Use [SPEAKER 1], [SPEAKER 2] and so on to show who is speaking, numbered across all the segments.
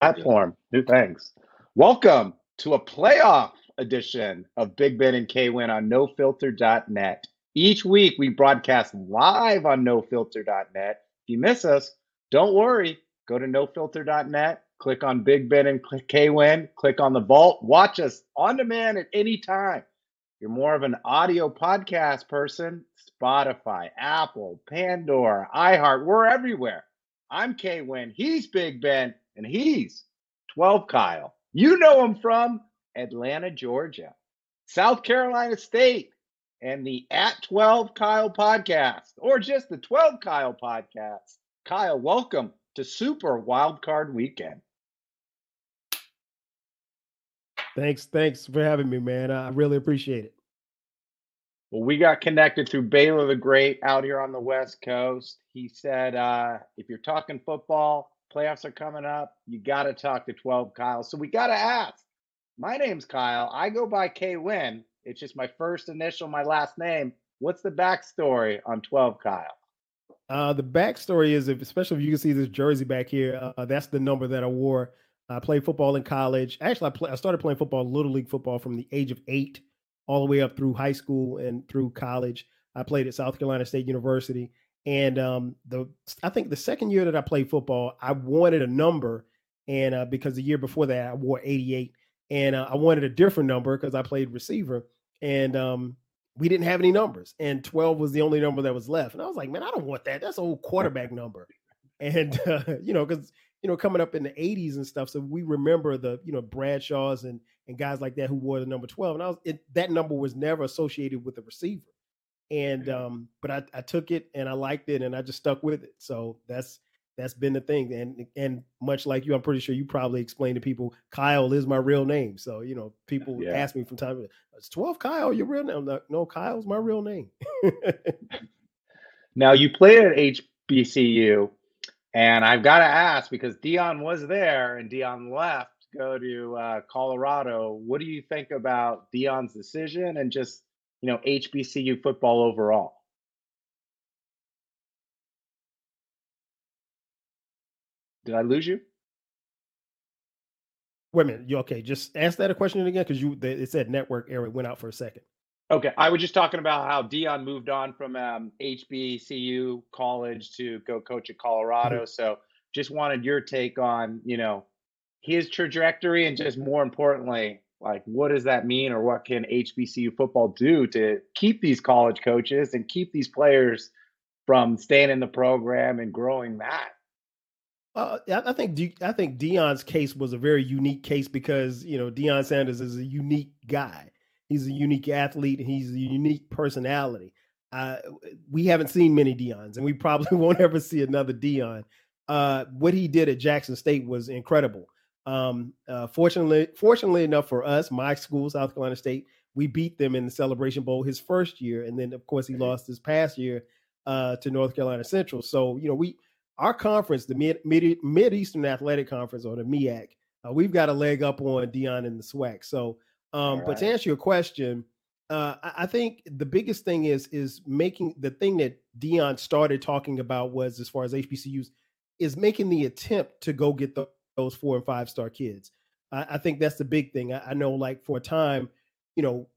[SPEAKER 1] platform. New thanks. Welcome to a playoff edition of Big Ben and K Win on nofilter.net. Each week we broadcast live on nofilter.net. If you miss us, don't worry. Go to nofilter.net, click on Big Ben and K Win, click on the vault, watch us on demand at any time. You're more of an audio podcast person, Spotify, Apple, Pandora, iHeart, we're everywhere. I'm K Win, he's Big Ben, and he's 12 Kyle. You know him from Atlanta, Georgia, South Carolina State, and the At 12 Kyle podcast, or just the 12 Kyle podcast. Kyle, welcome to Super Wildcard Weekend.
[SPEAKER 2] Thanks, thanks for having me, man. I really appreciate it.
[SPEAKER 1] Well, we got connected through Baylor the Great out here on the West Coast. He said, uh, if you're talking football, playoffs are coming up, you got to talk to 12 Kyle. So we got to ask. My name's Kyle. I go by K Win. It's just my first initial, my last name. What's the backstory on 12 Kyle?
[SPEAKER 2] Uh, the backstory is, if, especially if you can see this jersey back here, uh, that's the number that I wore. I played football in college. Actually, I, play, I started playing football, little league football, from the age of eight all the way up through high school and through college. I played at South Carolina State University, and um, the I think the second year that I played football, I wanted a number, and uh, because the year before that I wore 88, and uh, I wanted a different number because I played receiver, and um, we didn't have any numbers, and 12 was the only number that was left, and I was like, man, I don't want that. That's an old quarterback number, and uh, you know, because you know, coming up in the 80s and stuff, so we remember the you know Bradshaws and and guys like that who wore the number 12, and I was it, that number was never associated with the receiver, and um, but I, I took it and I liked it and I just stuck with it, so that's that's been the thing. And and much like you, I'm pretty sure you probably explained to people, Kyle is my real name. So you know, people yeah. ask me from time to time, "It's 12 Kyle your real name?" Like, no, Kyle's my real name.
[SPEAKER 1] now you played at HBCU, and I've got to ask because Deion was there and Deion left to go to uh, Colorado. What do you think about Deion's decision and just you know HBCU football overall? Did I lose you?
[SPEAKER 2] Wait a minute. You okay? Just ask that a question again because you it said network error went out for a second.
[SPEAKER 1] Okay, I was just talking about how Deion moved on from um, HBCU college to go coach at Colorado. Mm-hmm. So, just wanted your take on you know his trajectory and just more importantly, like what does that mean or what can HBCU football do to keep these college coaches and keep these players from staying in the program and growing that?
[SPEAKER 2] Uh, I think I think Deion's case was a very unique case because you know Deion Sanders is a unique guy. He's a unique athlete. He's a unique personality. Uh, we haven't seen many Deion's, and we probably won't ever see another Deion. Uh, what he did at Jackson State was incredible. Um, uh, fortunately, fortunately enough for us, my school, South Carolina State, we beat them in the Celebration Bowl his first year, and then of course he lost his past year uh, to North Carolina Central. So you know we our conference, the Mid, Mid, Mid-Eastern Athletic Conference or the MEAC, uh, we've got a leg up on Deion and the SWAC. So, um, right. but to answer your question, uh, I, I, think the biggest thing is is making the thing that Deion started talking about was as far as HBCUs is making the attempt to go get the, those four and five star kids. I, I think that's the big thing. I, I know, like for a time, you know,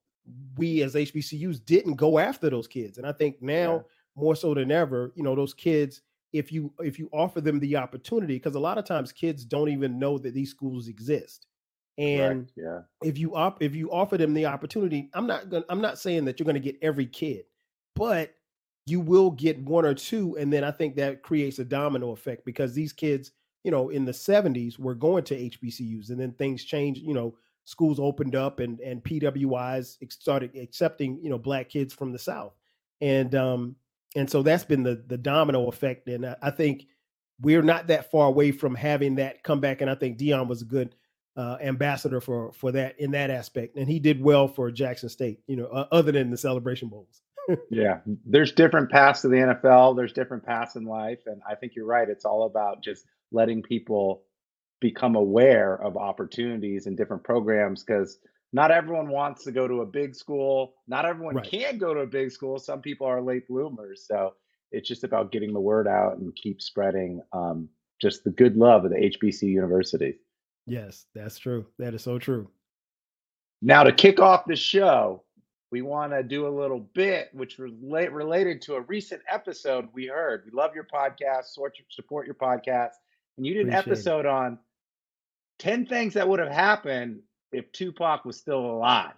[SPEAKER 2] we as HBCUs didn't go after those kids, and I think now yeah. more so than ever, you know, those kids if you if you offer them the opportunity because a lot of times kids don't even know that these schools exist and yeah if you op if you offer them the opportunity i'm not going i'm not saying that you're going to get every kid but you will get one or two and then i think that creates a domino effect because these kids you know in the 70s were going to hbcus and then things changed you know schools opened up and and pwis started accepting you know black kids from the south and um and so that's been the the domino effect. And I, I think we're not that far away from having that come back. And I think Deion was a good uh, ambassador for for that in that aspect, and he did well for Jackson State. You know, uh, other than the Celebration Bowls.
[SPEAKER 1] yeah, there's different paths to the NFL. There's different paths in life, and I think you're right. It's all about just letting people become aware of opportunities and different programs because not everyone wants to go to a big school. Not everyone right. can go to a big school. Some people are late bloomers. So it's just about getting the word out and keep spreading um, just the good love of the HBC University.
[SPEAKER 2] Yes, that's true. That is so true.
[SPEAKER 1] Now, to kick off the show, we want to do a little bit which relate related to a recent episode we heard. We love your podcast, support your podcast, and you did an episode it. on 10 things that would have happened if Tupac was still alive.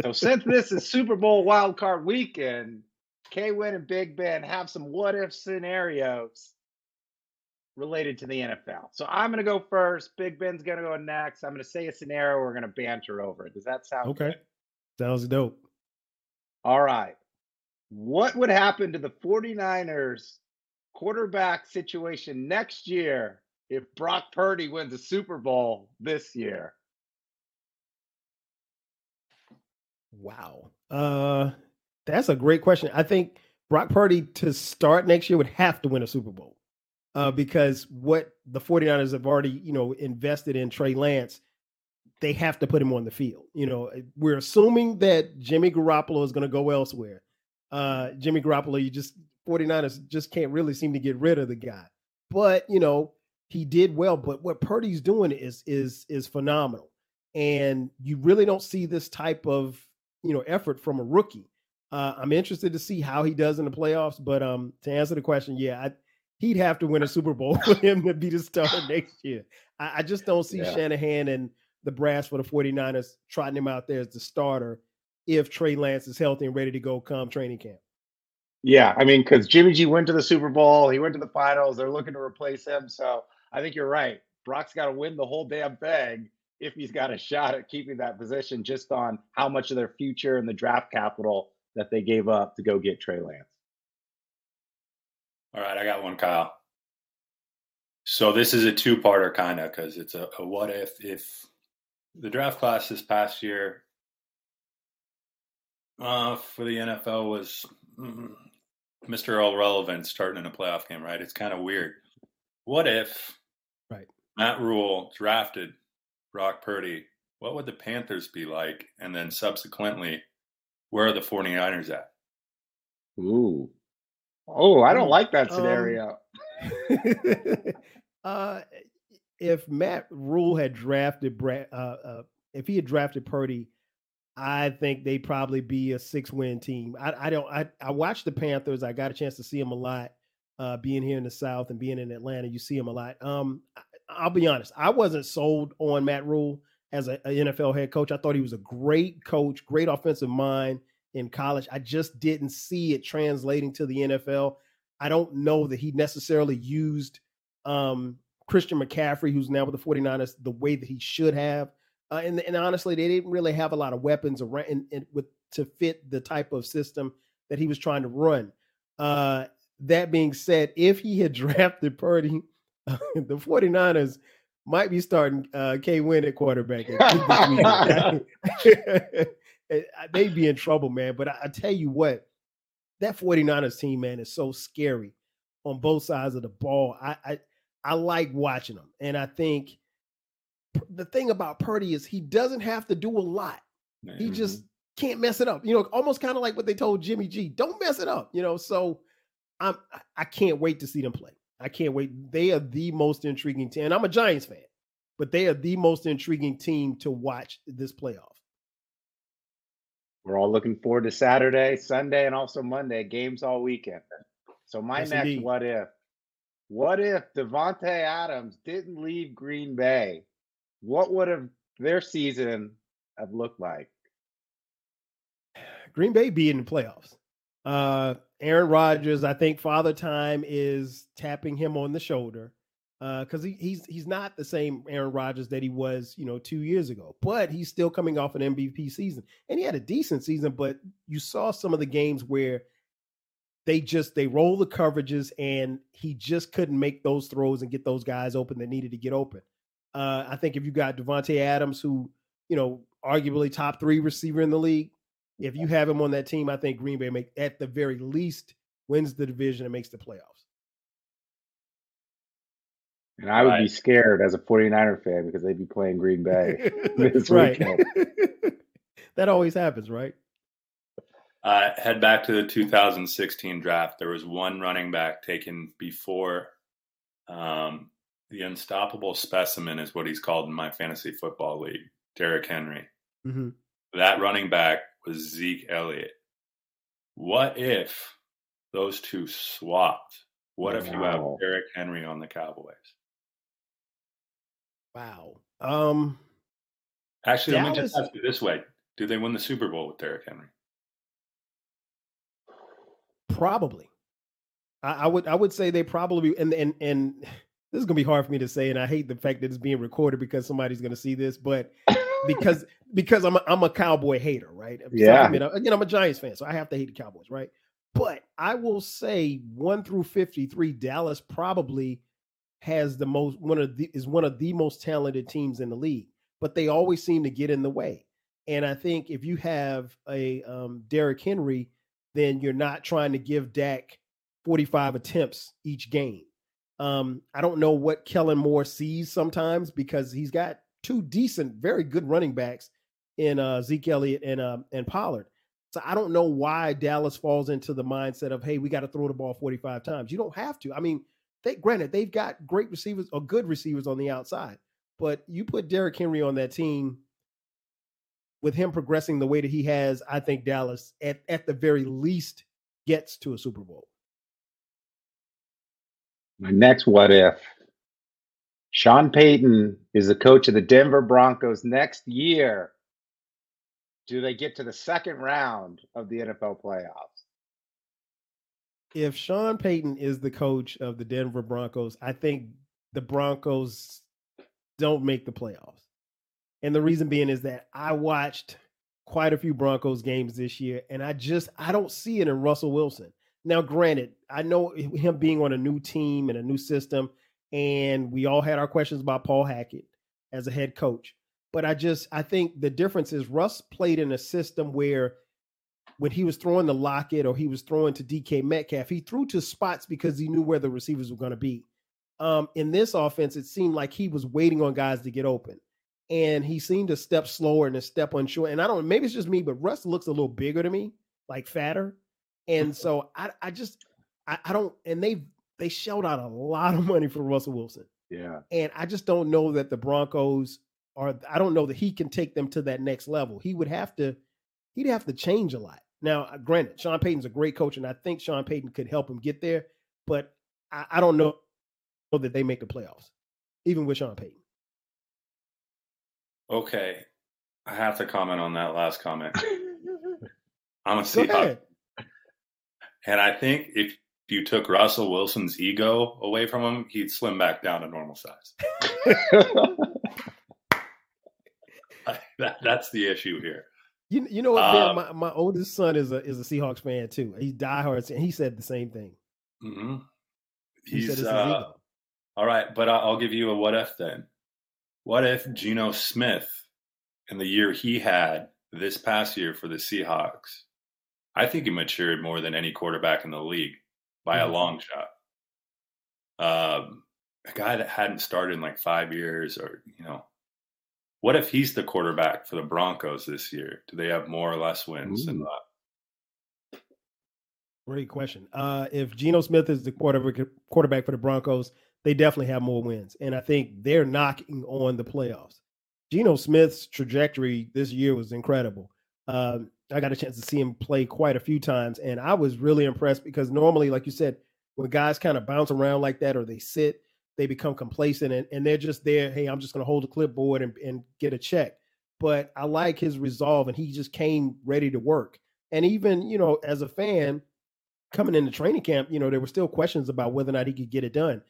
[SPEAKER 1] so since this is Super Bowl wild card weekend, K Win and Big Ben have some what if scenarios related to the NFL. So I'm going to go first. Big Ben's going to go next. I'm going to say a scenario. We're going to banter over it. Does that sound
[SPEAKER 2] okay? Good? Sounds dope.
[SPEAKER 1] All right. What would happen to the 49ers quarterback situation next year if Brock Purdy wins a Super Bowl this year?
[SPEAKER 2] Wow. Uh that's a great question. I think Brock Purdy to start next year would have to win a Super Bowl. Uh, because what the 49ers have already, you know, invested in Trey Lance, they have to put him on the field. You know, we're assuming that Jimmy Garoppolo is going to go elsewhere. Uh, Jimmy Garoppolo, you just 49ers just can't really seem to get rid of the guy. But, you know, he did well, but what Purdy's doing is is is phenomenal. And you really don't see this type of, you know, effort from a rookie. Uh, I'm interested to see how he does in the playoffs. But um, to answer the question, yeah, I, he'd have to win a Super Bowl for him to be the starter next year. I, I just don't see yeah. Shanahan and the brass for the 49ers trotting him out there as the starter if Trey Lance is healthy and ready to go come training camp.
[SPEAKER 1] Yeah, I mean, because Jimmy G went to the Super Bowl, he went to the finals. They're looking to replace him. So I think you're right. Brock's got to win the whole damn thing if he's got a shot at keeping that position just on how much of their future and the draft capital that they gave up to go get Trey Lance.
[SPEAKER 3] All right, I got one, Kyle. So this is a two-parter kind of because it's a, a what if if the draft class this past year uh, for the NFL was mm, Mr. Irrelevant starting in a playoff game, right? It's kind of weird. What if
[SPEAKER 2] right
[SPEAKER 3] Matt Rhule drafted Brock Purdy? What would the Panthers be like? And then subsequently, where are the 49ers at?
[SPEAKER 1] Ooh. Oh, I don't like that um, scenario.
[SPEAKER 2] Um, uh, if Matt Rhule had drafted Brad, uh, uh, if he had drafted Purdy, I think they'd probably be a six-win team. I, I don't. I, I watched the Panthers. I got a chance to see them a lot. Uh, being here in the South and being in Atlanta, you see them a lot. Um, I, will be honest. I wasn't sold on Matt Rhule as a, a NFL head coach. I thought he was a great coach, great offensive mind in college. I just didn't see it translating to the NFL. I don't know that he necessarily used um, Christian McCaffrey, who's now with the 49ers, the way that he should have. Uh, and, and honestly, they didn't really have a lot of weapons around and, and with to fit the type of system that he was trying to run. Uh, that being said, if he had drafted Purdy, uh, the 49ers might be starting uh, K Win at quarterback. They'd be in trouble, man. But I, I tell you what, that 49ers team, man, is so scary on both sides of the ball. I, I I like watching them. And I think the thing about Purdy is he doesn't have to do a lot. Mm-hmm. He just can't mess it up. You know, almost kind of like what they told Jimmy G. Don't mess it up. You know, so I'm I can't wait to see them play. I can't wait. They are the most intriguing team. And I'm a Giants fan, but they are the most intriguing team to watch this playoff.
[SPEAKER 1] We're all looking forward to Saturday, Sunday, and also Monday. Games all weekend. So my yes, next indeed. what if what if Davante Adams didn't leave Green Bay? What would have their season have looked like?
[SPEAKER 2] Green Bay be in the playoffs. Uh, Aaron Rodgers, I think Father Time is tapping him on the shoulder because uh, he, he's he's not the same Aaron Rodgers that he was, you know, two years ago. But he's still coming off an MVP season, and he had a decent season. But you saw some of the games where they just they roll the coverages and he just couldn't make those throws and get those guys open that needed to get open. Uh, I think if you got Davante Adams, who you know arguably top three receiver in the league, if you have him on that team, I think Green Bay make at the very least wins the division and makes the playoffs.
[SPEAKER 1] And I would right. be scared as a 49er fan because they'd be playing Green Bay this
[SPEAKER 2] right. that always happens, right?
[SPEAKER 3] Uh, head back to the 2016 draft. There was one running back taken before um, the unstoppable specimen is what he's called in my fantasy football league, Derrick Henry.
[SPEAKER 2] Mm-hmm.
[SPEAKER 3] That running back was Zeke Elliott. What if those two swapped? What if you have
[SPEAKER 1] Wow.
[SPEAKER 3] Derrick Henry on the Cowboys?
[SPEAKER 2] Wow. Um,
[SPEAKER 3] Actually, let me just ask you this way: Do they win the Super Bowl with Derrick Henry?
[SPEAKER 2] probably. I, I would I would say they probably and and and this is gonna be hard for me to say, and I hate the fact that it's being recorded because somebody's gonna see this, but because because I'm a, I'm a cowboy hater, right?
[SPEAKER 1] Yeah.
[SPEAKER 2] I mean, again, I'm a Giants fan, so I have to hate the Cowboys, right? But I will say one through fifty three, Dallas probably has the most one of the is one of the most talented teams in the league, but they always seem to get in the way. And I think if you have a um, Derrick Henry, then you're not trying to give Dak 45 attempts each game. Um, I don't know what Kellen Moore sees sometimes because he's got two decent, very good running backs in uh, Zeke Elliott and um, and Pollard. So I don't know why Dallas falls into the mindset of, hey, we got to throw the ball 45 times. You don't have to. I mean, they granted they've got great receivers or good receivers on the outside, but you put Derrick Henry on that team with him progressing the way that he has, I think Dallas at, at the very least gets to a Super Bowl.
[SPEAKER 1] My next what if Sean Payton is the coach of the Denver Broncos next year. Do they get to the second round of the NFL playoffs?
[SPEAKER 2] If Sean Payton is the coach of the Denver Broncos, I think the Broncos don't make the playoffs. And the reason being is that I watched quite a few Broncos games this year, and I just I don't see it in Russell Wilson. Now, granted, I know him being on a new team and a new system, and we all had our questions about Paul Hackett as a head coach. But I just I think the difference is Russ played in a system where when he was throwing the Lockett or he was throwing to DK Metcalf, he threw to spots because he knew where the receivers were going to be. Um, in this offense, it seemed like he was waiting on guys to get open. And he seemed to step slower and to step unsure. And I don't maybe it's just me, but Russ looks a little bigger to me, like fatter. And so I, I just I, I don't and they they shelled out a lot of money for Russell Wilson.
[SPEAKER 1] Yeah.
[SPEAKER 2] And I just don't know that the Broncos are I don't know that he can take them to that next level. He would have to he'd have to change a lot. Now, uh, granted, Sean Payton's a great coach, and I think Sean Payton could help him get there, but I, I don't know, know that they make the playoffs, even with Sean Payton.
[SPEAKER 3] Okay, I have to comment on that last comment. I'm a
[SPEAKER 2] Go
[SPEAKER 3] Seahawks. And I think if you took Russell Wilson's ego away from him, he'd slim back down to normal size. that, that's the issue here.
[SPEAKER 2] You, you know what?
[SPEAKER 3] Um,
[SPEAKER 2] my, my oldest son is a is a Seahawks fan too. He's diehard, and he said the same thing.
[SPEAKER 3] hmm
[SPEAKER 2] He said
[SPEAKER 3] He's
[SPEAKER 2] it's his
[SPEAKER 3] uh,
[SPEAKER 2] ego.
[SPEAKER 3] all right, but I'll give you a what if then. What if Geno Smith, in the year he had this past year for the Seahawks, I think he matured more than any quarterback in the league by a
[SPEAKER 2] Mhm.
[SPEAKER 3] long shot. Um, a guy that hadn't started in like five years, or you know, what if he's the quarterback for the Broncos this year? Do they have more or less wins than
[SPEAKER 1] Ooh.
[SPEAKER 3] that?
[SPEAKER 2] Great question. Uh, if Geno Smith is the quarterback quarterback for the Broncos, they definitely have more wins, and I think they're knocking on the playoffs. Geno Smith's trajectory this year was incredible. Um, I got a chance to see him play quite a few times, and I was really impressed because normally, like you said, when guys kind of bounce around like that or they sit, they become complacent and, and they're just there. Hey, I'm just going to hold the clipboard and, and get a check. But I like his resolve, and he just came ready to work. And even you know, as a fan, coming into training camp, you know, there were still questions about whether or not he could get it done.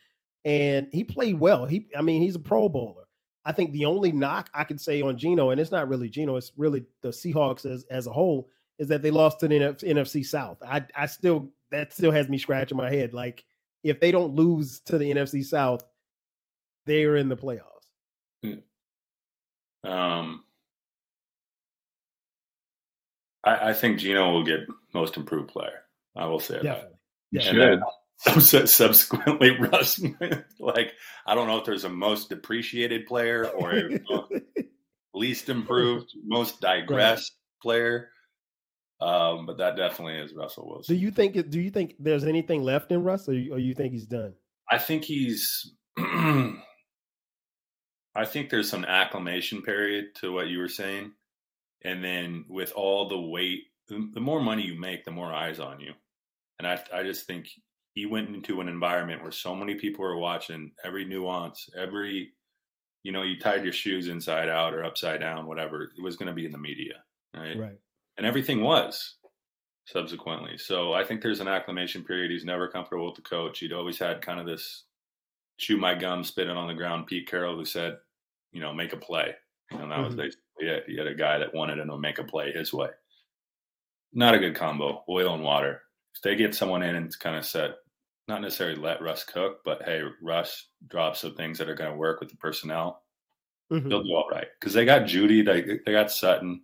[SPEAKER 2] And he played well. He, I mean, he's a Pro Bowler. I think the only knock I can say on Geno, and it's not really Geno, it's really the Seahawks as, as a whole, is that they lost to the NF- NFC South. I, I still, that still has me scratching my head. Like, if they don't lose to the NFC South, they're in the playoffs.
[SPEAKER 3] Um, I, I think Geno will get most improved player. I will say that.
[SPEAKER 2] Definitely.
[SPEAKER 1] You
[SPEAKER 2] Yeah.
[SPEAKER 3] And
[SPEAKER 1] should.
[SPEAKER 3] subsequently, Russ, like, I don't know if there's a most depreciated player or a least improved, most digressed player. Um, but that definitely is Russell Wilson.
[SPEAKER 2] do you think do you think there's anything left in Russ or you, or you think he's done?
[SPEAKER 3] I think he's I think there's some acclimation period to what you were saying. And then with all the weight, the, the more money you make, the more eyes on you. And I, I just think he went into an environment where so many people were watching every nuance, every, you know, you tied your shoes inside out or upside down, whatever, it was going to be in the media. Right.
[SPEAKER 2] Right.
[SPEAKER 3] And everything was subsequently. So I think there's an acclimation period. He's never comfortable with the coach. He'd always had kind of this chew my gum, spit it on the ground. Pete Carroll, who said, you know, make a play. And that mm-hmm. was basically it. He had a guy that wanted him to make a play his way. Not a good combo, oil and water. If they get someone in and kind of set, not necessarily let Russ cook, but hey, Russ drop some things that are going to work with the personnel. Mm-hmm. They'll do all right because they got Jeudy, they they got Sutton.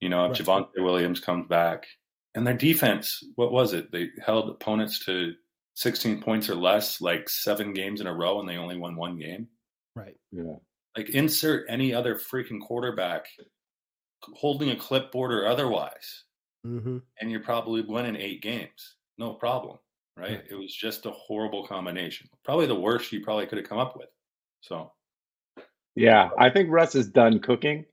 [SPEAKER 3] You know, if right. Javonte Williams comes back, and their defense, what was it? They held opponents to 16 points or less, like seven games in a row, and they only won one game.
[SPEAKER 2] Right.
[SPEAKER 1] Yeah.
[SPEAKER 3] Like insert any other freaking quarterback holding a clipboard or otherwise,
[SPEAKER 2] mm-hmm.
[SPEAKER 3] and you're probably winning eight games. No problem. Right? It was just a horrible combination. Probably the worst you probably could have come up with. So.
[SPEAKER 1] Yeah, I think Russ is done cooking.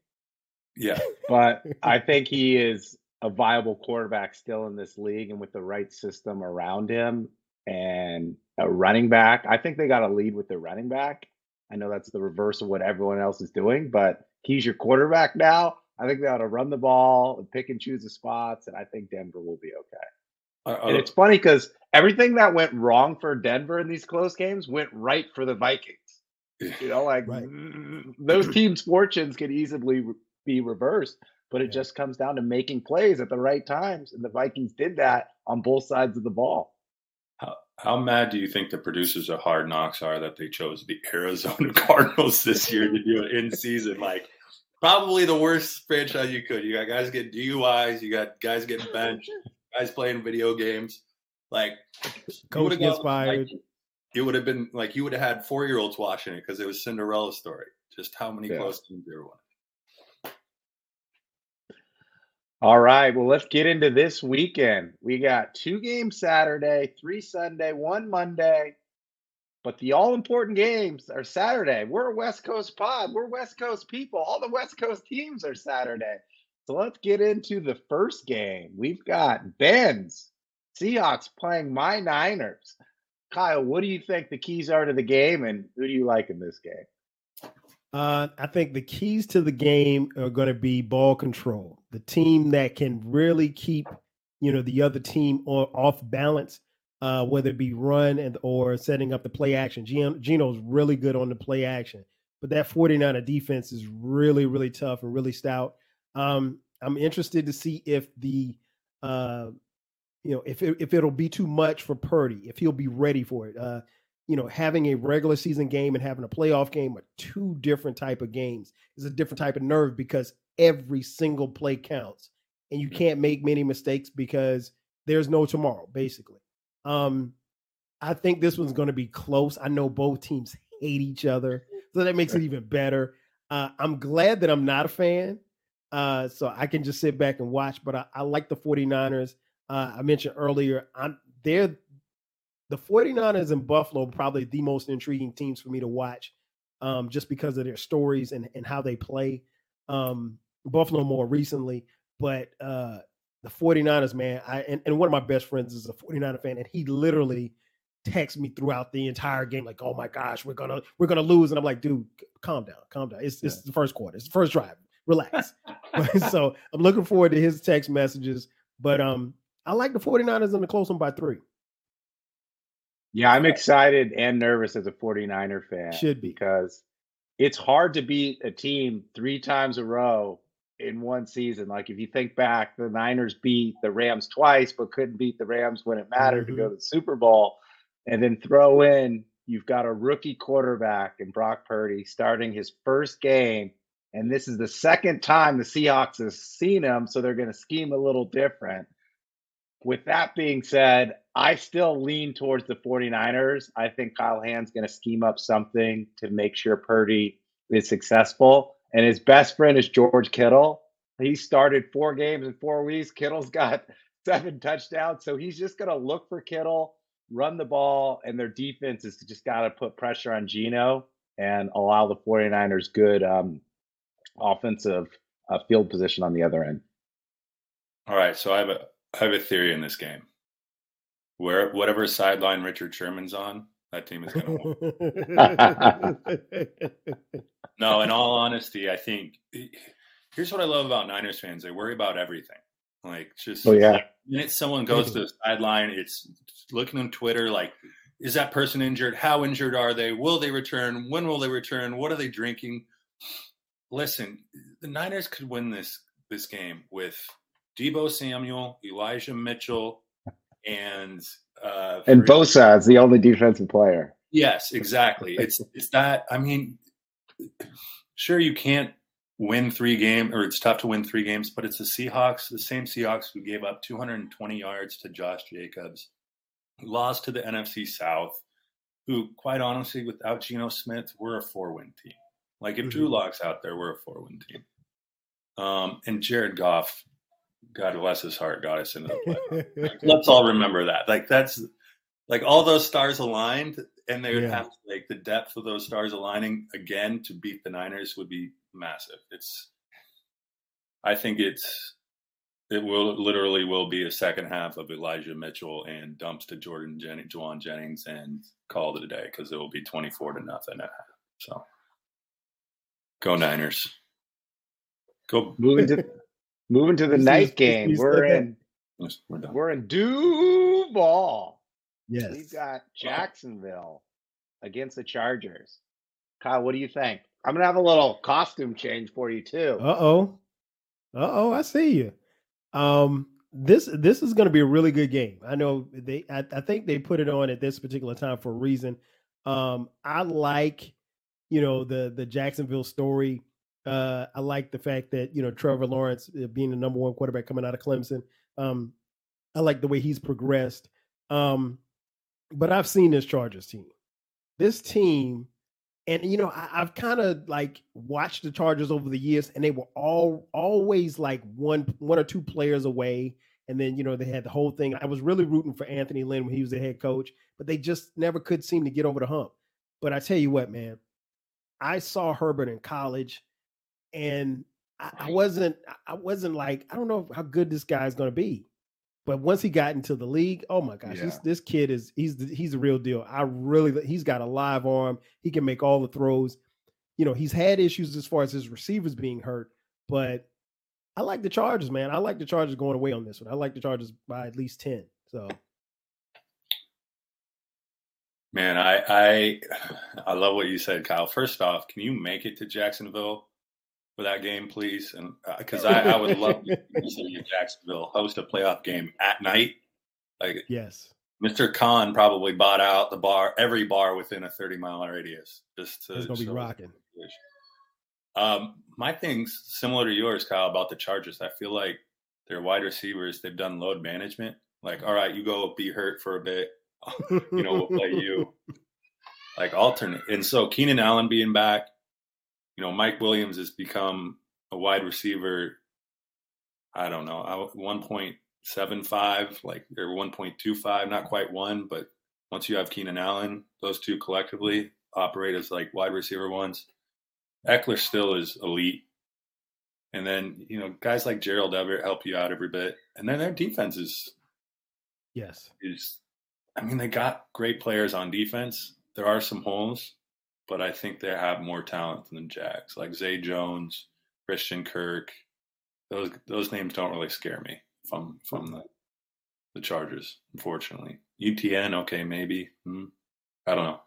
[SPEAKER 3] Yeah.
[SPEAKER 1] But I think he is a viable quarterback still in this league and with the right system around him and a running back. I think they got a lead with their running back. I know that's the reverse of what everyone else is doing, but he's your quarterback now. I think they ought to run the ball and pick and choose the spots, and I think Denver will be okay. Uh, and it's funny because everything that went wrong for Denver in these close games went right for the Vikings. You know, like right. those teams' fortunes could easily be reversed, but it yeah. just comes down to making plays at the right times, and the Vikings did that on both sides of the ball.
[SPEAKER 3] How mad do you think the producers of Hard Knocks are that they chose the Arizona Cardinals this year to do it in season? Like, probably the worst franchise you could. You got guys getting DUIs, you got guys getting benched, guys playing video games. Like,
[SPEAKER 2] coach gets fired.
[SPEAKER 3] Like, it would have been like you would have had four year olds watching it because it was Cinderella story. Just how many yeah. close teams there were.
[SPEAKER 1] All right. Well, let's get into this weekend. We got two games Saturday, three Sunday, one Monday. But the all important games are Saturday. We're a West Coast pod. We're West Coast people. All the West Coast teams are Saturday. So let's get into the first game. We've got Ben's Seahawks playing my Niners. Kyle, what do you think the keys are to the game, and who do you like in this game?
[SPEAKER 2] Uh, I think the keys to the game are going to be ball control. The team that can really keep, you know, the other team off balance, uh, whether it be run and or setting up the play action. Geno's really good on the play action, but that 49er defense is really, really tough and really stout. Um, I'm interested to see if the, uh, you know, if it, if it'll be too much for Purdy, if he'll be ready for it. Uh, you know, having a regular season game and having a playoff game are two different type of games. It's a different type of nerve because every single play counts, and you can't make many mistakes because there's no tomorrow. Basically, um, I think this one's going to be close. I know both teams hate each other, so that makes it even better. Uh, I'm glad that I'm not a fan, uh, so I can just sit back and watch. But I, I like the 49ers. Uh, I mentioned earlier, I'm they're the 49ers in Buffalo probably the most intriguing teams for me to watch um, just because of their stories and, and how they play. Um, Buffalo more recently, but uh, the 49ers, man, I and, and one of my best friends is a 49er fan, and he literally texts me throughout the entire game, like, oh my gosh, we're gonna we're gonna lose. And I'm like, dude, calm down, calm down. It's, yeah. it's the first quarter, it's the first drive. Relax. so I'm looking forward to his text messages. But um, I like the 49ers in the close one by three.
[SPEAKER 1] Yeah, I'm excited and nervous as a 49er fan.
[SPEAKER 2] Should be.
[SPEAKER 1] Because it's hard to beat a team three times a row in one season. Like if you think back, the Niners beat the Rams twice, but couldn't beat the Rams when it mattered mm-hmm. to go mm-hmm. to the Super Bowl. And then throw in, you've got a rookie quarterback in Brock Purdy starting his first game. And this is the second time the Seahawks have seen him, so they're going to scheme a little different. With that being said, I still lean towards the 49ers. I think Kyle Hand's going to scheme up something to make sure Purdy is successful. And his best friend is George Kittle. He started four games in four weeks. Kittle's got seven touchdowns. So he's just going to look for Kittle, run the ball, and their defense is just got to put pressure on Geno. and allow the 49ers good um, offensive uh, field position on the other end.
[SPEAKER 3] All right, so I have a I have a theory in this game. Where whatever sideline Richard Sherman's on, that team is going to win. no, in all honesty, I think here's what I love about Niners fans: they worry about everything. Like just
[SPEAKER 1] oh yeah,
[SPEAKER 3] minute someone goes to the sideline, it's looking on Twitter like, is that person injured? How injured are they? Will they return? When will they return? What are they drinking? Listen, the Niners could win this this game with Deebo Samuel, Elijah Mitchell, and uh,
[SPEAKER 1] and Bosa is the only defensive player.
[SPEAKER 3] Yes, exactly. It's it's that. I mean, sure you can't win three games, or it's tough to win three games, but it's the Seahawks, the same Seahawks who gave up 220 yards to Josh Jacobs, lost to the NFC South, who, quite honestly, without Geno Smith, we're a four win team. Like if mm-hmm. Drew Lock's out there, we're a four win team. Um, and Jared Goff, God bless his heart, got us into the play. let's all remember that. Like that's like all those stars aligned, and they would yeah. have like the depth of those stars aligning again to beat the Niners would be massive. It's, I think it's, it will literally will be a second half of Elijah Mitchell and dumps to Jordan Jennings, Jauan Jennings and call it a day because it will be 24 to nothing at half. So go Niners.
[SPEAKER 1] Go moving to moving to the night game. We're in we're, we're in Duval.
[SPEAKER 2] Yes.
[SPEAKER 1] We've got Jacksonville against the Chargers. Kyle, what do you think? I'm gonna have a little costume change for you too.
[SPEAKER 2] Uh oh. Uh oh, I see you. Um, this this is gonna be a really good game. I know they I, I think they put it on at this particular time for a reason. Um, I like, you know, the the Jacksonville story. Uh, I like the fact that you know Trevor Lawrence uh, being the number one quarterback coming out of Clemson. Um, I like the way he's progressed. Um, but I've seen this Chargers team. This team and you know I, have kind of like watched the Chargers over the years, and they were all always like one one or two players away. And then you know they had the whole thing. I was really rooting for Anthony Lynn when he was the head coach, but they just never could seem to get over the hump. But I tell you what, man, I saw Herbert in college, and I, I wasn't I wasn't like I don't know how good this guy is going to be. But once he got into the league, oh my gosh, yeah. this, this kid is he's he's a real deal. I really he's got a live arm. He can make all the throws. You know, he's had issues as far as his receivers being hurt, but I like the Chargers, man. I like the Chargers going away on this one. I like the Chargers by at least 10. So
[SPEAKER 3] Man, I I I love what you said, Kyle. First off, can you make it to Jacksonville for that game, please? And because uh, I, I, would love to see Jacksonville host a playoff game at night. Like
[SPEAKER 2] yes,
[SPEAKER 3] Mr. Khan probably bought out the bar, every bar within a thirty mile radius, just to.
[SPEAKER 2] It's gonna be rocking.
[SPEAKER 3] Um, my thing's similar to yours, Kyle, about the Chargers. I feel like their wide receivers, they've done load management. Like, all right, you go be hurt for a bit. you know, we'll play you. Like alternate. And so Keenan Allen being back, you know, Mike Williams has become a wide receiver. I don't know, one point seven five, like or one point two five, not quite one, but once you have Keenan Allen, those two collectively operate as like wide receiver ones. Ekeler still is elite. And then, you know, guys like Gerald Everett help you out every bit. And then their defense is
[SPEAKER 2] Yes.
[SPEAKER 3] Is I mean, they got great players on defense. There are some holes, but I think they have more talent than the Jags, like Zay Jones, Christian Kirk. Those those names don't really scare me from from the the Chargers, unfortunately. ETN, okay, maybe. Hmm. I don't know.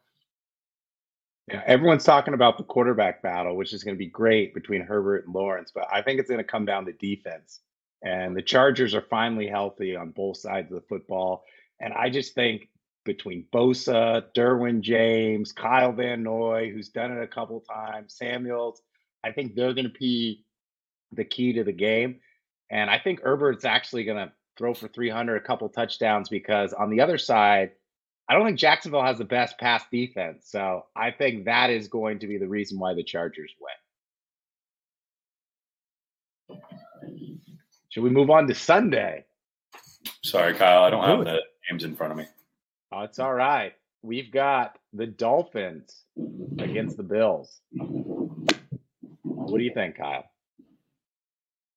[SPEAKER 1] Yeah, everyone's talking about the quarterback battle, which is going to be great between Herbert and Lawrence, but I think it's going to come down to defense. And the Chargers are finally healthy on both sides of the football. And I just think between Bosa, Derwin James, Kyle Van Noy, who's done it a couple times, Samuels. I think they're going to be the key to the game. And I think Herbert's actually going to throw for 300, a couple touchdowns, because on the other side, I don't think Jacksonville has the best pass defense. So I think that is going to be the reason why the Chargers win. Should we move on to Sunday?
[SPEAKER 3] Sorry, Kyle. I don't have the games in front of me.
[SPEAKER 1] Oh, it's all right. we've got the Dolphins against the Bills. What do you think, Kyle?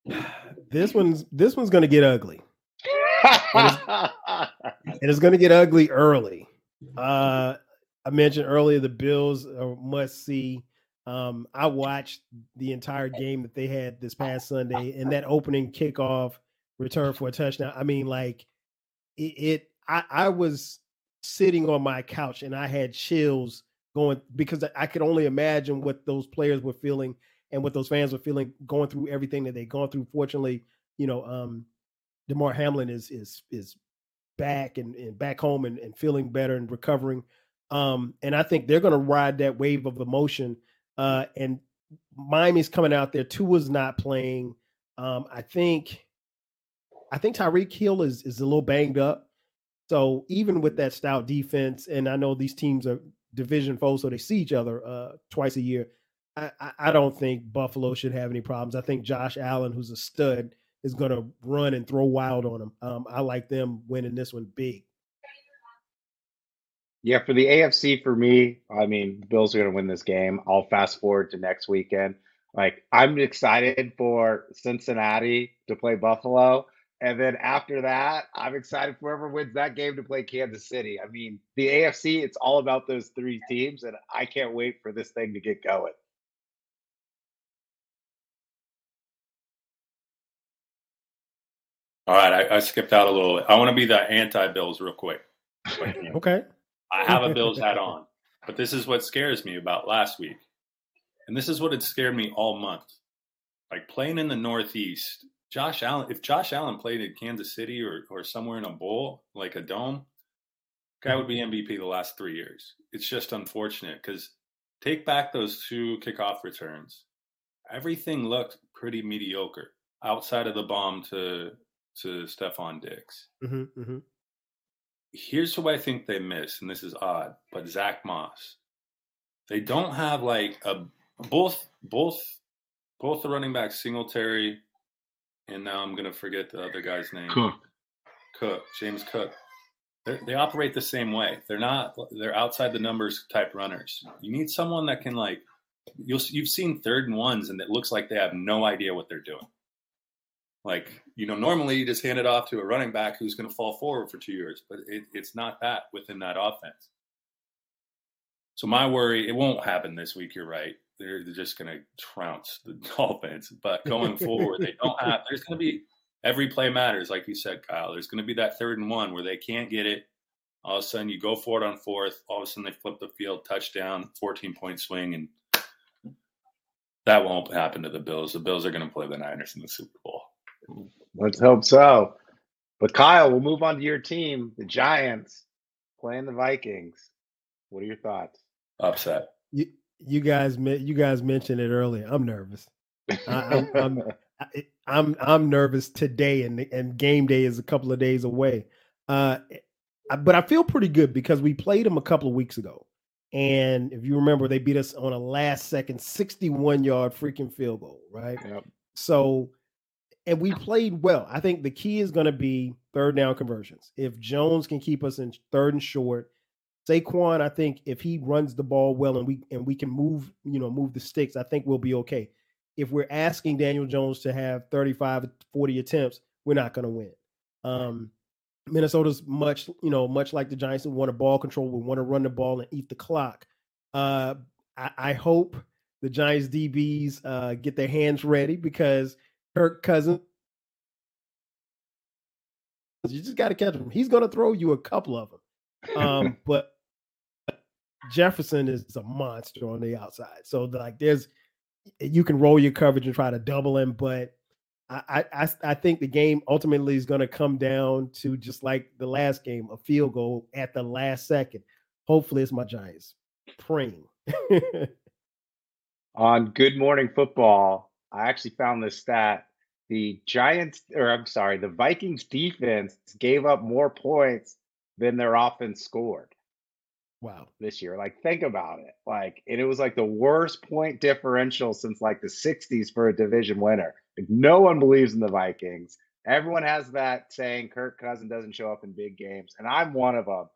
[SPEAKER 2] This one's this one's going to get ugly. and it's going to get ugly early. Uh, I mentioned earlier the Bills are must see. Um, I watched the entire game that they had this past Sunday, and that opening kickoff return for a touchdown. I mean, like it. it I, I was sitting on my couch and I had chills going because I could only imagine what those players were feeling and what those fans were feeling going through everything that they've gone through. Fortunately, you know, um, Damar Hamlin is is is back and, and back home and, and feeling better and recovering. Um, and I think they're to ride that wave of emotion. Uh, and Miami's coming out there. Tua's not playing. Um, I think, I think Tyreek Hill is is a little banged up. So even with that stout defense, and I know these teams are division foes, so they see each other uh, twice a year. I, I don't think Buffalo should have any problems. I think Josh Allen, who's a stud, is going to run and throw wild on them. Um, I like them winning this one big.
[SPEAKER 1] Yeah, for the AFC, for me, I mean, the Bills are going to win this game. I'll fast forward to next weekend. Like, I'm excited for Cincinnati to play Buffalo. And then after that, I'm excited for whoever wins that game to play Kansas City. I mean, the AFC, it's all about those three teams, and I can't wait for this thing to get going.
[SPEAKER 3] All right, I, I skipped out a little. I want to be the anti-Bills real quick.
[SPEAKER 2] okay.
[SPEAKER 3] I have a Bills hat on, but this is what scares me about last week, and this is what had scared me all month. Like playing in the Northeast, Josh Allen. If Josh Allen played in Kansas City or or somewhere in a bowl like a dome, guy would be MVP the last three years. It's just unfortunate because take back those two kickoff returns. Everything looked pretty mediocre outside of the bomb to to Stefon Diggs.
[SPEAKER 2] Mm-hmm, mm-hmm.
[SPEAKER 3] Here's who I think they miss, and this is odd, but Zach Moss. They don't have like a both both both the running backs Singletary, and now I'm gonna forget the other guy's name.
[SPEAKER 1] Cook.
[SPEAKER 3] Cook, James Cook. They're, they operate the same way. They're not. They're outside the numbers type runners. You need someone that can like. You'll you've seen third and ones, and it looks like they have no idea what they're doing. Like, you know, normally you just hand it off to a running back who's going to fall forward for two years, but it, it's not that within that offense. So my worry, it won't happen this week. You're right. They're, they're just going to trounce the Dolphins. But going forward, they don't have. There's going to be every play matters, like you said, Kyle. There's going to be that third and one where they can't get it. All of a sudden, you go for it on fourth. All of a sudden, they flip the field, touchdown, 14 point swing, and that won't happen to the Bills. The Bills are going to play the Niners in the Super Bowl.
[SPEAKER 1] Let's hope so. But Kyle, we'll move on to your team, the Giants, playing the Vikings. What are your thoughts?
[SPEAKER 3] Upset.
[SPEAKER 2] You you guys you guys mentioned it earlier. I'm nervous. I, am I'm, I'm I'm nervous today, and and game day is a couple of days away. Uh, but I feel pretty good because we played them a couple of weeks ago, and if you remember, they beat us on a last second 61 yard freaking field goal, right?
[SPEAKER 1] Yep.
[SPEAKER 2] So and we played well. I think the key is going to be third down conversions. If Jones can keep us in third and short, Saquon, I think if he runs the ball well and we and we can move, you know, move the sticks, I think we'll be okay. If we're asking Daniel Jones to have 35 40 attempts, we're not going to win. Um, Minnesota's much, you know, much like the Giants, we want a ball control. We want to run the ball and eat the clock. Uh, I, I hope the Giants DBs uh, get their hands ready because Kirk Cousins. You just got to catch him. He's going to throw you a couple of them. Um, but Jefferson is a monster on the outside. So like, there's eh, you can roll your coverage and try to double him, but I I I think the game ultimately is going to come down to just like the last game, a field goal at the last second. Hopefully, it's my Giants praying.
[SPEAKER 1] on Good Morning Football, I actually found this stat. The Giants, or I'm sorry, the Vikings defense gave up more points than their offense scored.
[SPEAKER 2] Wow.
[SPEAKER 1] This year. Like, think about it. Like, and it was like the worst point differential since like the 60s for a division winner. Like, no one believes in the Vikings. Everyone has that saying Kirk Cousin doesn't show up in big games, and I'm one of them.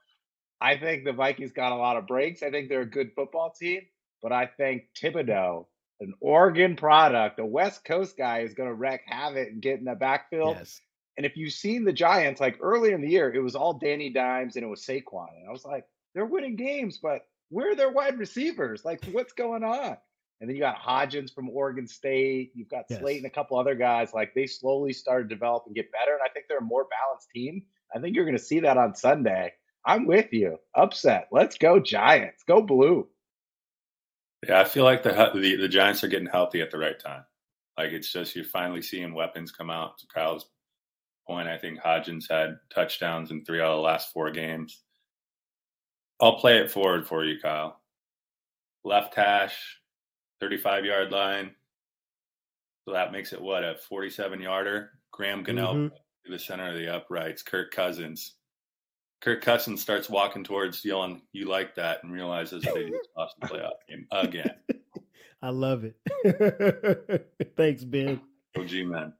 [SPEAKER 1] I think the Vikings got a lot of breaks. I think they're a good football team, but I think Thibodeaux, an Oregon product, a West Coast guy, is going to wreck havoc and get in the backfield.
[SPEAKER 2] Yes.
[SPEAKER 1] And if you've seen the Giants, like earlier in the year, it was all Danny Dimes and it was Saquon. And I was like, they're winning games, but where are their wide receivers? Like, what's going on? And then you got Hodgins from Oregon State. You've got
[SPEAKER 2] Yes.
[SPEAKER 1] Slayton and a couple other guys. Like they slowly started to develop and get better. And I think they're a more balanced team. I think you're going to see that on Sunday. I'm with you. Upset. Let's go Giants. Go blue.
[SPEAKER 3] Yeah, I feel like the, the the Giants are getting healthy at the right time. Like it's just you're finally seeing weapons come out. To Kyle's point, I think Hodgins had touchdowns in three out of the last four games. I'll play it forward for you, Kyle. Left hash, 35 yard line. So that makes it what a 47 yarder. Graham Gano
[SPEAKER 2] Mhm.
[SPEAKER 3] to the center of the uprights. Kirk Cousins. Kirk Cousins starts walking towards yelling, "You like that?" and realizes he just lost the playoff game again.
[SPEAKER 2] I love it. Thanks, Ben.
[SPEAKER 3] OG man.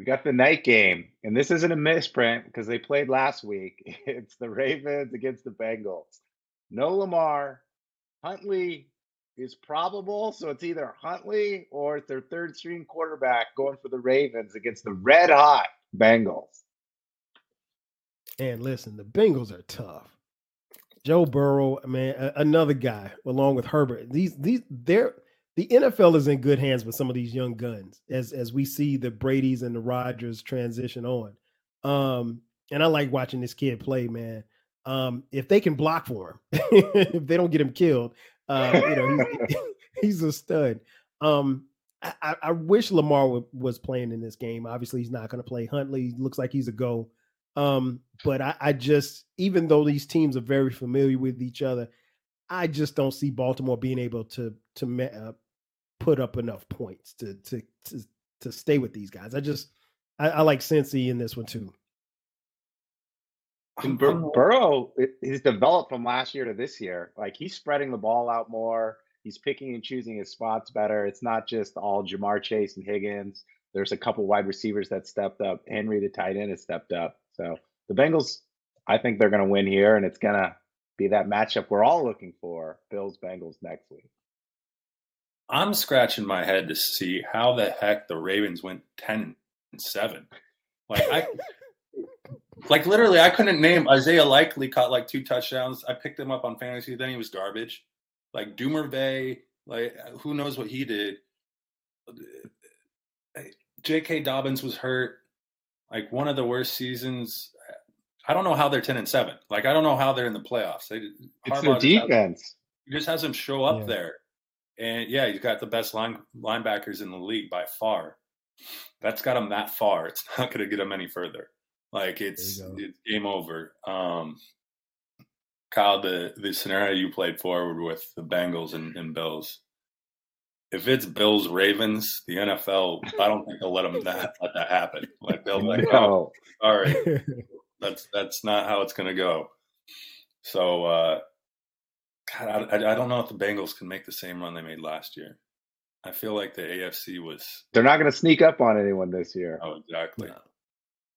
[SPEAKER 1] We got the night game, and this isn't a misprint because they played last week. It's the Ravens against the Bengals. No Lamar. Huntley is probable, so it's either Huntley or it's their third string quarterback going for the Ravens against the red hot Bengals.
[SPEAKER 2] And listen, the Bengals are tough. Joe Burrow, man, another guy along with Herbert. These these they're the NFL is in good hands with some of these young guns as as we see the Brady's and the Rodgers transition on. Um, and I like watching this kid play, man. Um, if they can block for him, if they don't get him killed, uh, you know, he's, he's a stud. Um, I, I- wish Lamar wa- was playing in this game. Obviously, he's not going to play. Huntley looks like he's a go. Um, but I, I just, even though these teams are very familiar with each other, I just don't see Baltimore being able to to ma- uh, put up enough points to to to to stay with these guys. I just, I, I like Cincy in this one too.
[SPEAKER 1] And um, Bur- Burrow, it- he's developed from last year to this year. Like he's spreading the ball out more. He's picking and choosing his spots better. It's not just all Ja'Marr Chase and Higgins. There's a couple wide receivers that stepped up. Henry, the tight end, has stepped up. So the Bengals, I think they're going to win here, and it's going to be that matchup we're all looking for: Bills Bengals next week.
[SPEAKER 3] I'm scratching my head to see how the heck the Ravens went ten and seven. Like I, like literally, I couldn't name Isaiah Likely caught like two touchdowns. I picked him up on fantasy, then he was garbage. Like Duvernay, like who knows what he did. J.K. Dobbins was hurt. Like one of the worst seasons. I don't know how they're ten and seven. Like I don't know how they're in the playoffs. They,
[SPEAKER 1] It's
[SPEAKER 3] Harbaugh
[SPEAKER 1] their
[SPEAKER 3] just has-
[SPEAKER 1] defense.
[SPEAKER 3] he just has him show up
[SPEAKER 2] Yeah.
[SPEAKER 3] there. And yeah, he's got the best line linebackers in the league by far. That's got him that far. It's not going to get him any further. Like it's it's game over. Um, Kyle, the the scenario you played forward with the Bengals and, and Bills. If it's Bills Ravens, the NFL, I don't think they'll let them that, let that happen. Like they'll be like, oh,
[SPEAKER 1] No.
[SPEAKER 3] sorry, that's that's not how it's going to go. So, uh, God, I, I don't know if the Bengals can make the same run they made last year. I feel like the AFC was
[SPEAKER 1] They're not going to sneak up on anyone this year.
[SPEAKER 3] oh exactly.
[SPEAKER 2] No.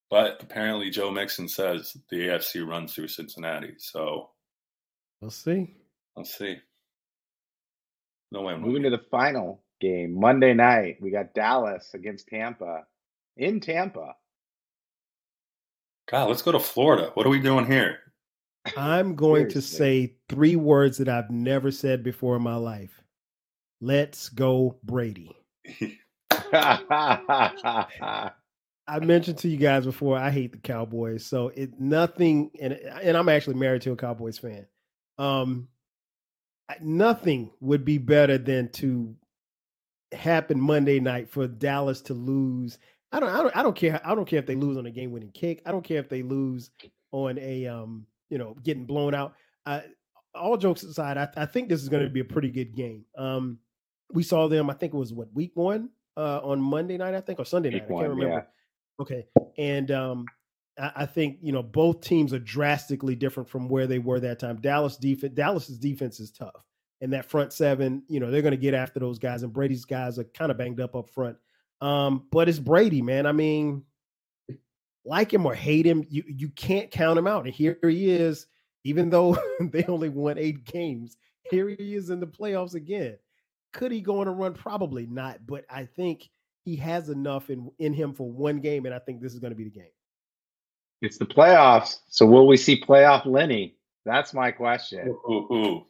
[SPEAKER 3] But apparently, Joe Mixon says the AFC runs through Cincinnati. So
[SPEAKER 2] we'll see.
[SPEAKER 3] let's see. No way. I'm
[SPEAKER 1] Moving to the final game, Monday night, we got Dallas against Tampa in Tampa.
[SPEAKER 3] God, let's go to Florida. What are we doing here?
[SPEAKER 2] I'm going to say three words that I've never said before in my life. Let's go, Brady. I mentioned to you guys before I hate the Cowboys, so it nothing and and I'm actually married to a Cowboys fan. Um nothing would be better than to happen Monday night for Dallas to lose. I don't I don't I don't care I don't care if they lose on a game winning kick. I don't care if they lose on a um, you know, getting blown out. Uh, all jokes aside, I, I think this is going to be a pretty good game. Um we saw them, I think it was what week 1 uh on Monday night, I think, or Sunday night.
[SPEAKER 1] Week
[SPEAKER 2] I can't
[SPEAKER 1] one,
[SPEAKER 2] remember.
[SPEAKER 1] yeah.
[SPEAKER 2] Okay. And um I, I think, you know, both teams are drastically different from where they were that time. Dallas defense Dallas's defense is tough. And that front seven, you know, they're gonna get after those guys. And Brady's guys are kind of banged up up front. Um, but it's Brady, man. I mean, like him or hate him, you you can't count him out. And here he is, even though they only won eight games. Here he is in the playoffs again. Could he go on a run? Probably not, but I think he has enough in, in him for one game, and I think this is going to be the game.
[SPEAKER 1] It's the playoffs. So will we see playoff Lenny? That's my question.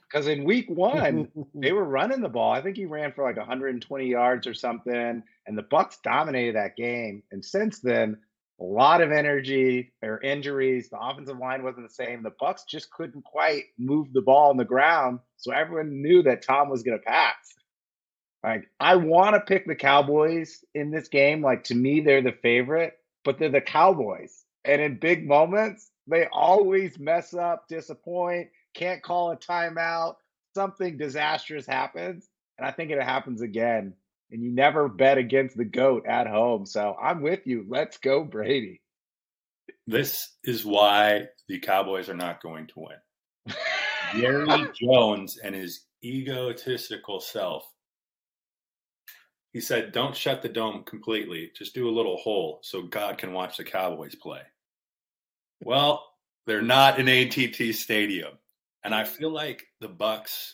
[SPEAKER 1] Because in week one, they were running the ball. I think he ran for like 120 yards or something, and the Bucs dominated that game. And since then, a lot of energy or injuries. The offensive line wasn't the same. The Bucs just couldn't quite move the ball on the ground, so everyone knew that Tom was going to pass. Like I want to pick the Cowboys in this game. Like to me, they're the favorite, but they're the Cowboys, and in big moments, they always mess up, disappoint, can't call a timeout. Something disastrous happens. And I think it happens again. And you never bet against the GOAT at home. So I'm with you. Let's go, Brady.
[SPEAKER 3] This is why the Cowboys are not going to win. Jerry Jones and his egotistical self. He said, Don't shut the dome completely. Just do a little hole so God can watch the Cowboys play. Well, they're not in AT&T Stadium, and I feel like the Bucs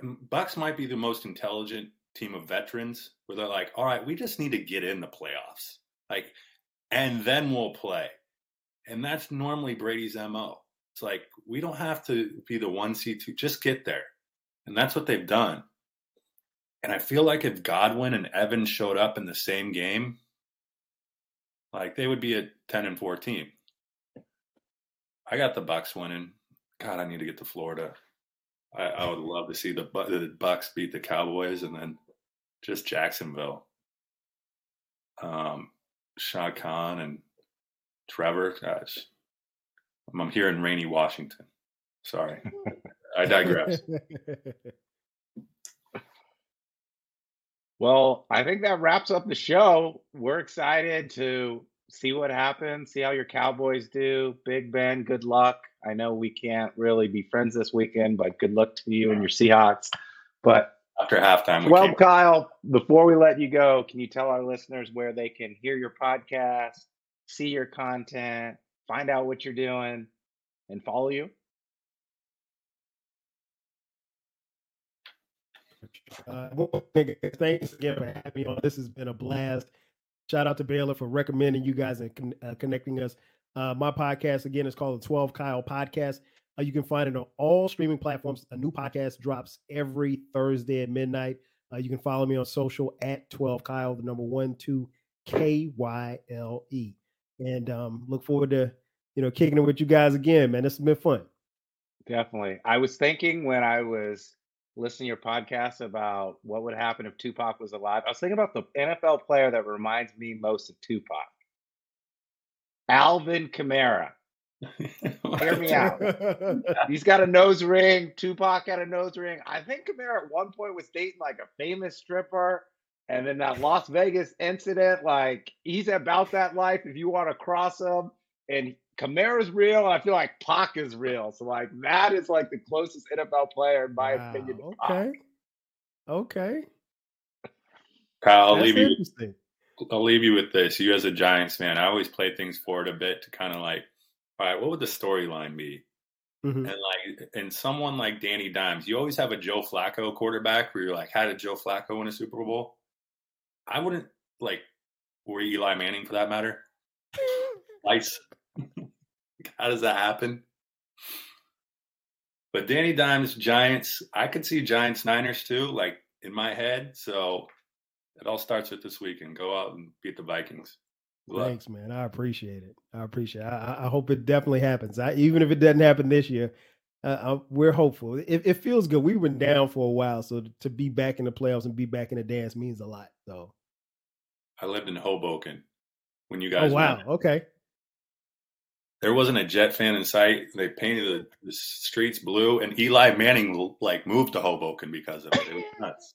[SPEAKER 3] mm, Bucs might be the most intelligent team of veterans, where they're like, "All right, we just need to get in the playoffs, like, and then we'll play." And that's normally Brady's mo. It's like we don't have to be the one seed to just get there, and that's what they've done. And I feel like if Godwin and Evans showed up in the same game, like they would be a ten and four team. I got the Bucs winning. God, I need to get to Florida. I, I would love to see the the Bucs beat the Cowboys and then just Jacksonville. Um, Shad Khan and Trevor. Gosh, I'm here in rainy Washington. Sorry, I digress.
[SPEAKER 1] Well, I think that wraps up the show. We're excited to see what happens, see how your Cowboys do. Big Ben, good luck. I know we can't really be friends this weekend, but good luck to you and your Seahawks. But
[SPEAKER 3] after halftime,
[SPEAKER 1] we well, came. Kyle, before we let you go, can you tell our listeners where they can hear your podcast, see your content, find out what you're doing, and follow you?
[SPEAKER 2] Uh, thanks again for having me on. This has been a blast. Shout out to Baylor for recommending you guys and con- uh, connecting us. Uh, my podcast again is called the 12 Kyle Podcast. Uh, you can find it on all streaming platforms. A new podcast drops every Thursday at midnight. Uh, you can follow me on social at 12 Kyle, the number one, two, K Y L E. And um, look forward to, you know, kicking it with you guys again, man. This has been fun.
[SPEAKER 1] Definitely. I was thinking when I was listening to your podcast about what would happen if Tupac was alive, I was thinking about the NFL player that reminds me most of Tupac. Alvin Kamara. Hear me out. He's got a nose ring. Tupac had a nose ring. I think Kamara at one point was dating like a famous stripper. And then that Las Vegas incident, like he's about that life. If you want to cross him, and Kamara's real. I feel like Pac is real. So like that is like the closest NFL player in my wow. opinion.
[SPEAKER 2] okay. Okay.
[SPEAKER 3] Kyle, I'll leave you. I'll leave you with this. You as a Giants fan, I always play things forward a bit to kind of like, all right, what would the storyline be? Mm-hmm. And like, and someone like Danny Dimes, you always have a Joe Flacco quarterback where you're like, how did Joe Flacco win a Super Bowl? I wouldn't like, or Eli Manning for that matter. Twice. How does that happen? But Danny Dimes, Giants, I could see Giants Niners too, like in my head. So it all starts with this weekend. Go out and beat the Vikings.
[SPEAKER 2] Thanks, man. I appreciate it. I appreciate it. I, I hope it definitely happens. I, even if it doesn't happen this year, uh, we're hopeful. It, it, feels good. We were down for a while, so to be back in the playoffs and be back in the dance means a lot. So,
[SPEAKER 3] I lived in Hoboken when you
[SPEAKER 2] oh,
[SPEAKER 3] guys.
[SPEAKER 2] Oh wow! Went. Okay
[SPEAKER 3] there wasn't a Jet fan in sight. They painted the, the, streets blue, and Eli Manning like moved to Hoboken because of it. It was nuts.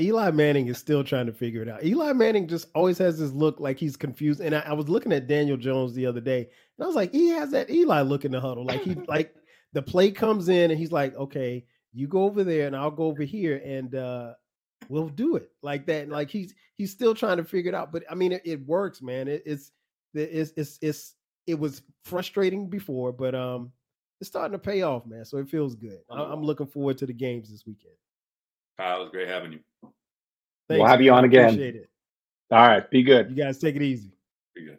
[SPEAKER 2] Eli Manning is still trying to figure it out. Eli Manning just always has this look like he's confused. And I, I, was looking at Daniel Jones the other day, and I was like, he has that Eli look in the huddle. Like he like the play comes in, and he's like, okay, you go over there, and I'll go over here, and uh we'll do it like that. And like he's he's still trying to figure it out. But I mean, it, it works, man. It, it's it's it's it's it was frustrating before, but um, it's starting to pay off, man. So it feels good. I'm looking forward to the games this weekend.
[SPEAKER 3] Kyle, it was great having you.
[SPEAKER 1] Thanks, we'll have you on again. Appreciate it. All right, be good.
[SPEAKER 2] You guys take it easy.
[SPEAKER 3] Be good.